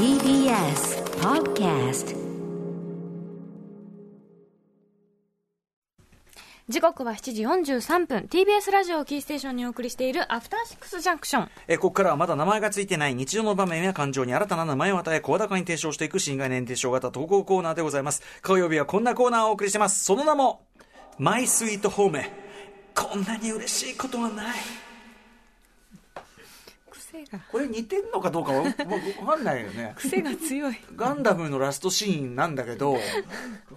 TBS Podcast 時刻は7時43分 TBS ラジオをキーステーションにお送りしているアフターシックスジャンクションえここからはまだ名前がついてない日常の場面や感情に新たな名前を与え、声高に提唱していく新概念提唱型投稿コーナーでございます。火曜日はこんなコーナーをお送りしてます。その名も、マイスイートホーム。こんなに嬉しいことはない。癖がこれ似てんのかどうかわかんないよね。癖が強いガンダムのラストシーンなんだけど、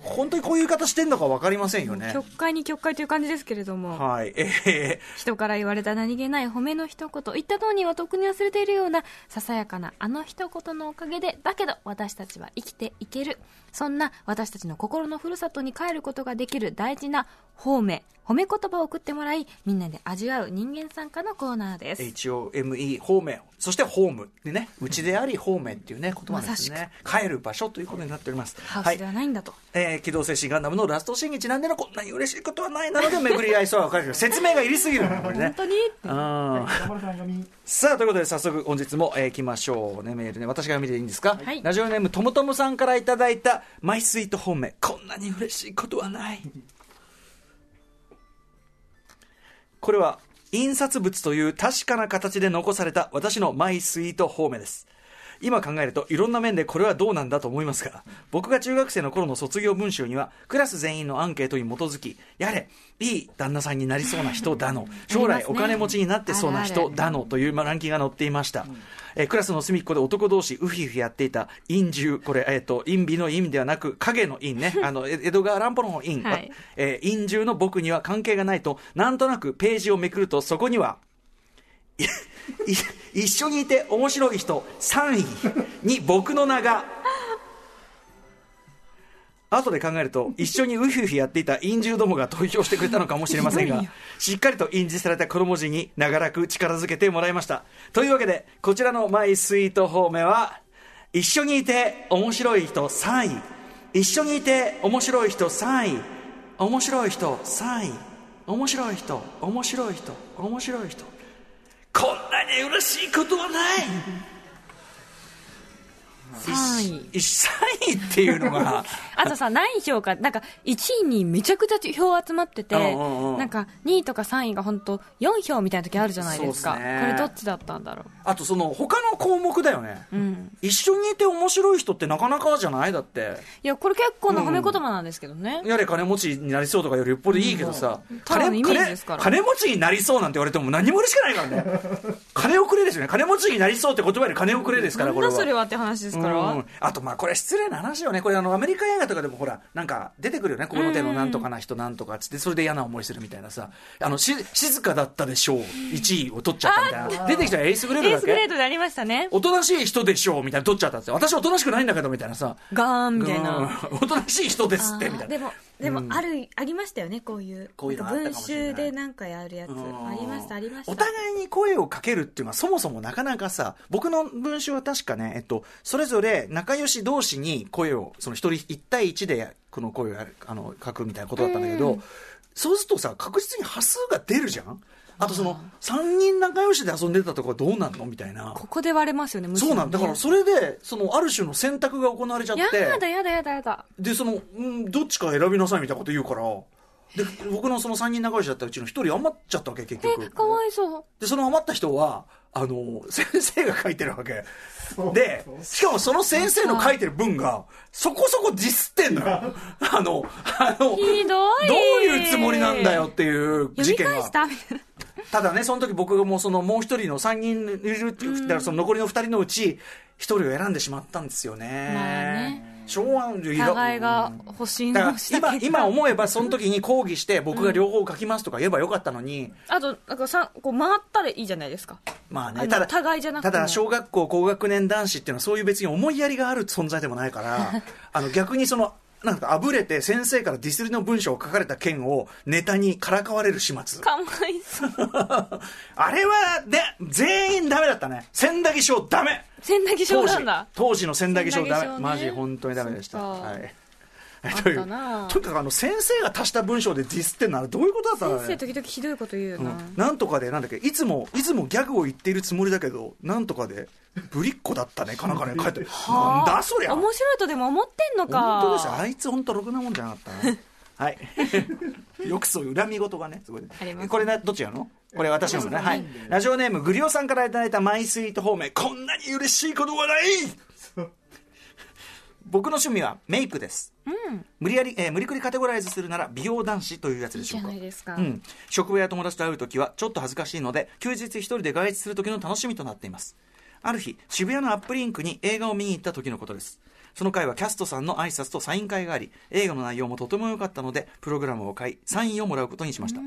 本当にこういう言い方してんのかわかりませんよね。曲解に曲解という感じですけれどもはい。え人から言われた何気ない褒めの一言言った当人はとっくに忘れているようなささやかなあの一言のおかげでだけど私たちは生きていけるそんな私たちの心のふるさとに帰ることができる大事な褒め褒め言葉を送ってもらいみんなで味わう人間参加のコーナーでー、す HOME、ホーム。そしてホーム。でね、うちであり、ホームっていうね、言葉ですね。帰る場所ということになっております。ハウスではないんだと、えー機動戦士ガンダムのラストシーンにちなんでのこんなに嬉しいことはないなので巡り合いそうは分かるけど説明がいりすぎるのこれね。本当にあー。さあということで早速本日も行、えー、きましょう。ねメールね。私が見ていいんですか、はい。ラジオネームともともさんからいただいたマイスイート本命こんなに嬉しいことはない。これは印刷物という確かな形で残された私のマイスイート方面です。今考えるといろんな面でこれはどうなんだと思いますが僕が中学生の頃の卒業文集にはクラス全員のアンケートに基づきやれいい旦那さんになりそうな人だの将来お金持ちになってそうな人だのというまあランキングが載っていました、えークラスの隅っこで男同士ウフィフィやっていた陰獣。これ、えー、と陰美の陰ではなく影の陰ね。あのえ江戸川乱歩の陰、はい。えー陰獣の僕には関係がないとなんとなくページをめくるとそこにはいい一緒にいて面白い人3位に僕の名が後で考えると一緒にウフィフィやっていた陰獣どもが投票してくれたのかもしれませんがしっかりと印字されたこの文字に長らく力づけてもらいました。というわけでこちらのマイスイート方面は一緒にいて面白い人3位。一緒にいて面白い人3位。面白い人3位。面白い人面白い人面白い人。こんなに嬉しいことはない3位。3位っていうのが。あとさ、何票か、なんか1位にめちゃくちゃ票集まってて、うんうんうん。なんか2位とか3位が本当4票みたいな時あるじゃないですか。すね。これどっちだったんだろあとその他の項目だよね、う。うん。一緒にいて面白い人ってなかなかじゃないだって。いや、これ結構な褒め言葉なんですけどね。やれ金持ちになりそうとかよりよっぽどいいけどさ、ただのイメージですから。金金持ちになりそうなんて言われても何も嬉しくないからね。金をくれですよね。金持ちになりそうって言葉より金をくれですからこれは。だそれはって話ですから。うんあとまあこれ失礼な話よね。これあのアメリカ映画とかでもほらなんか出てくるよね。この手のなんとかな人なんとかっつってそれで嫌な思いするみたいなさ。あのし静かだったでしょう。1位を取っちゃったみたいな。出てきたらエースグレードエーだっけ？スグレードでありましたね。おとなしい人でしょうみたいな。取っちゃったんですよ私おとなしくないんだけどみたいなさ。ガーンみたいうん。な。おとなしい人ですってみたいな。でも、でも、ある、ありましたよね、こういう。こういうのあったか文もしれない集でなんかやるやつ。うんありました、ありました。お互いに声をかけるっていうのはそもそもなかなかさ、僕の文章は確かね、えっと、それぞれ仲良し同士に声を、その一人一対一でこの声をやる、あの、書くみたいなことだったんだけど、そうするとさ、確実に端数が出るじゃんあとその、3人仲良しで遊んでたとこはどうなんの？みたいな。ここで割れますよねそうなんだからそれで、その、ある種の選択が行われちゃって。やだやだやだやだ。でその、うん、どっちか選びなさいみたいなこと言うからで僕のその3人仲良しだったうちの1人余っちゃったわけ結局。え、かわいそう。でその余った人はあの先生が書いてるわけ。でしかもその先生の書いてる文がそこそこディスってんのよ。あのあのひどい。どういうつもりなんだよっていう事件が。ただねその時僕がもうそのもう一人の3人いるっていうだからその残りの2人のうち1人を選んでしまったんですよね,、まあね昭和の互いが欲しいだからのをした今今思えばその時に抗議して僕が両方書きますとか言えばよかったのに、あと、なんかさ、こう回ったらいいじゃないですか。まあね。ただ互いじゃなくただ小学校高学年男子っていうのはそういう別に思いやりがある存在でもないから あの逆にそのなんかあぶれて先生からディスりの文章を書かれた件をネタにからかわれる始末。かわいそう。あれはね全員ダメだったね。千駄木賞ダメ千駄木賞当時なんだ。当時の千駄木賞ダメ、千駄木賞ねマジ本当にダメでした、はい。という。とにかくあの先生が足した文章でディスってんのはどういうことだったの先生時々ひどいこと言うよな、うん。なんとかで、なんだっけ、いつも、いつもギャグを言っているつもりだけど、なんとかで、ぶりっ子だったね、かなんかね、書いて、なんだそりゃ。面白いとでも思ってんのか。本当ですよ、あいつ本当ろくなもんじゃなかったな。はい。よくそういう恨み事がね、すごい。ありますこれね、どっちやるの？これ私のね。はい。ラジオネーム、グリオさんからいただいたマイスイート方面、こんなに嬉しいことはない僕の趣味はメイクです。うん無理やり、えー無理くりカテゴライズするなら美容男子というやつでしょうか。いいかうん。職場や友達と会うときはちょっと恥ずかしいので、休日一人で外出するときの楽しみとなっています。ある日、渋谷のアップリンクに映画を見に行った時のことです。その回はキャストさんの挨拶とサイン会があり、映画の内容もとても良かったので、プログラムを買い、サインをもらうことにしました。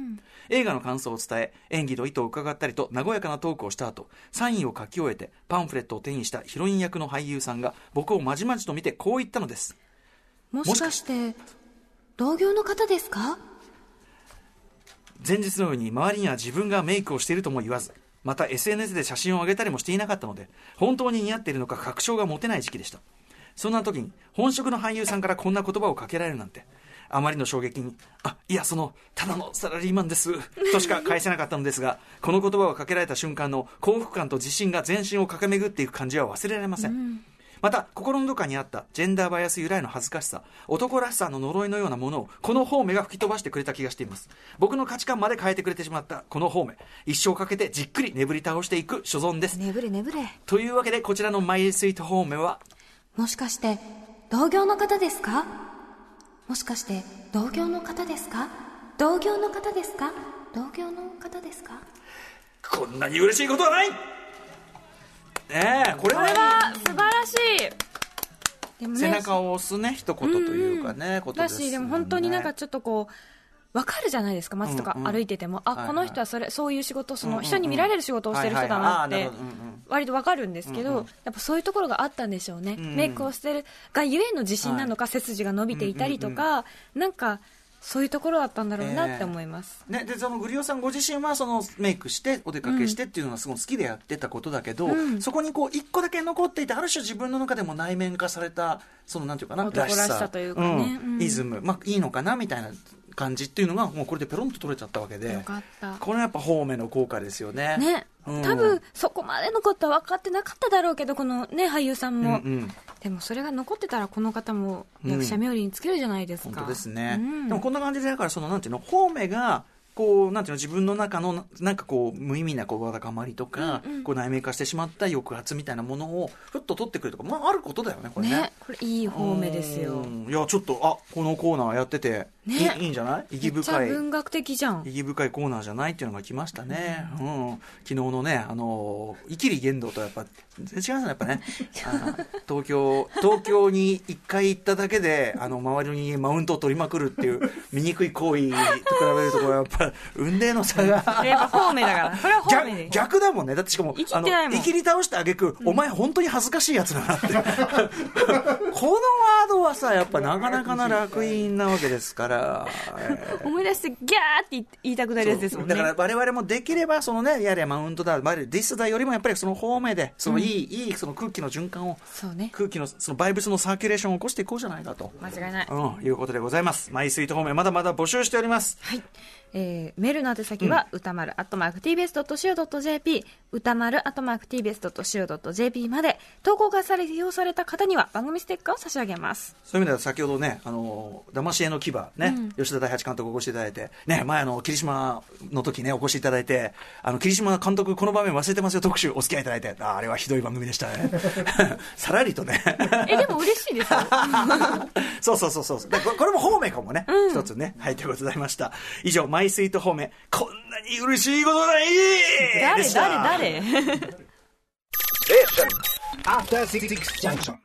映画の感想を伝え、演技の意図を伺ったりと、和やかなトークをした後、サインを書き終えて、パンフレットを手にしたヒロイン役の俳優さんが、僕をまじまじと見てこう言ったのです。もしかして同業の方ですか？前日のように周りには自分がメイクをしているとも言わずまた SNS で写真を上げたりもしていなかったので本当に似合っているのか確証が持てない時期でした。そんな時に本職の俳優さんからこんな言葉をかけられるなんてあまりの衝撃に「あいやそのただのサラリーマンです」としか返せなかったのですがこの言葉をかけられた瞬間の幸福感と自信が全身を駆け巡っていく感じは忘れられません。また心のどかにあったジェンダーバイアス由来の恥ずかしさ男らしさの呪いのようなものをこの方面が吹き飛ばしてくれた気がしています。僕の価値観まで変えてくれてしまったこの方面。一生かけてじっくり眠り倒していく所存です。眠れ眠れ。というわけでこちらのマイスイート方面は？もしかして同業の方ですか？もしかして同業の方ですか？同業の方ですか？同業の方ですか？こんなに嬉しいことはないねえこれこはれは素晴らしい。でもね背中を押すね一言というかね、ことだですよね。しでも本当になんかちょっとこう分かるじゃないですか街とかうん。うん歩いてても、はいはいあこの人はそれそういう仕事そうんうんうん。の人に見られる仕事をしてる人だなって割と分かるんですけど、うんうん。やっぱそういうところがあったんでしょうね、ん。メイクをしてるがゆえの自信なのか、背筋が伸びていたりとか、なんかそういうところだったんだろうなって思います、ね、でそのグリオさんご自身はそのメイクしてお出かけしてっていうのがすごい好きでやってたことだけど、うん。そこにこう一個だけ残っていてある種自分の中でも内面化されたそのなんていうかな男らしさというかね。うん。うん。イズム、まあ、いいのかなみたいな感じっていうのがもうこれでペロンと取れちゃったわけで。よかった。これはやっぱ方面の効果ですよね。ね、うん。多分そこまでのことは分かってなかっただろうけどこのね俳優さんうんも、うん。でもそれが残ってたらこの方も役者冥利につけるじゃないですか、本当ですね、うん。でもこんな感じでだからそのなんていうの方面がこうなんていうの自分の中のななんかこう無意味なこうわだかまりとか、うんうん。こう内面化してしまった抑圧みたいなものをふっと取ってくるとかまああることだよねこれね。ね。これいい方面ですよ。うん。いやちょっとあこのコーナーやってて、ね。いいいいんじゃない？意義深い。文学的じゃん。意義深いコーナーじゃないっていうのが来ましたね、うん。昨日のねあのイキリ言動とやっぱ全然違うんですねやっぱね。あ東京東京に一回行っただけであの周りにマウントを取りまくるっていう醜い行為と比べるとこれやっぱ運命の差が。やっぱ方面だから。これは方面逆だもんね。だってしかも生きてないきり倒してあげく、お前本当に恥ずかしいやつだなって。このワードはさやっぱなかなかな楽印なわけですから、えー 思い出してギャーって言いたくなるやつですもんねだから我々もできればそのねやれマウントだディスだよりもやっぱりその方面でそのいい、いいその空気の循環をそうね空気のそのバイブスのサーキュレーションを起こしていこうじゃないかと。間違いないうん、いうことでございます。マイスイート方面まだまだ募集しております。はい。えーメールの宛先は、歌丸アットマーク tbs.co.jp、歌丸アットマーク tbs.co.jp まで、投稿がされ、利用された方には番組ステッカーを差し上げます。そういう意味では先ほどね、あの、騙し絵の牙ね、吉田大八監督お越しいただいて、ね、前あの、霧島の時ね、お越しいただいて、あの、霧島監督この場面忘れてますよ特集お付き合いいただいて、ああれはひどい番組でしたね。さらりとね。え、でも嬉しいですよ。そうそうそうそう。でこれも方面かもね、一つね。はい、ということでございました。以上、マイスイート方面、こんなに嬉しいことない誰でした。誰誰 After Six Junction.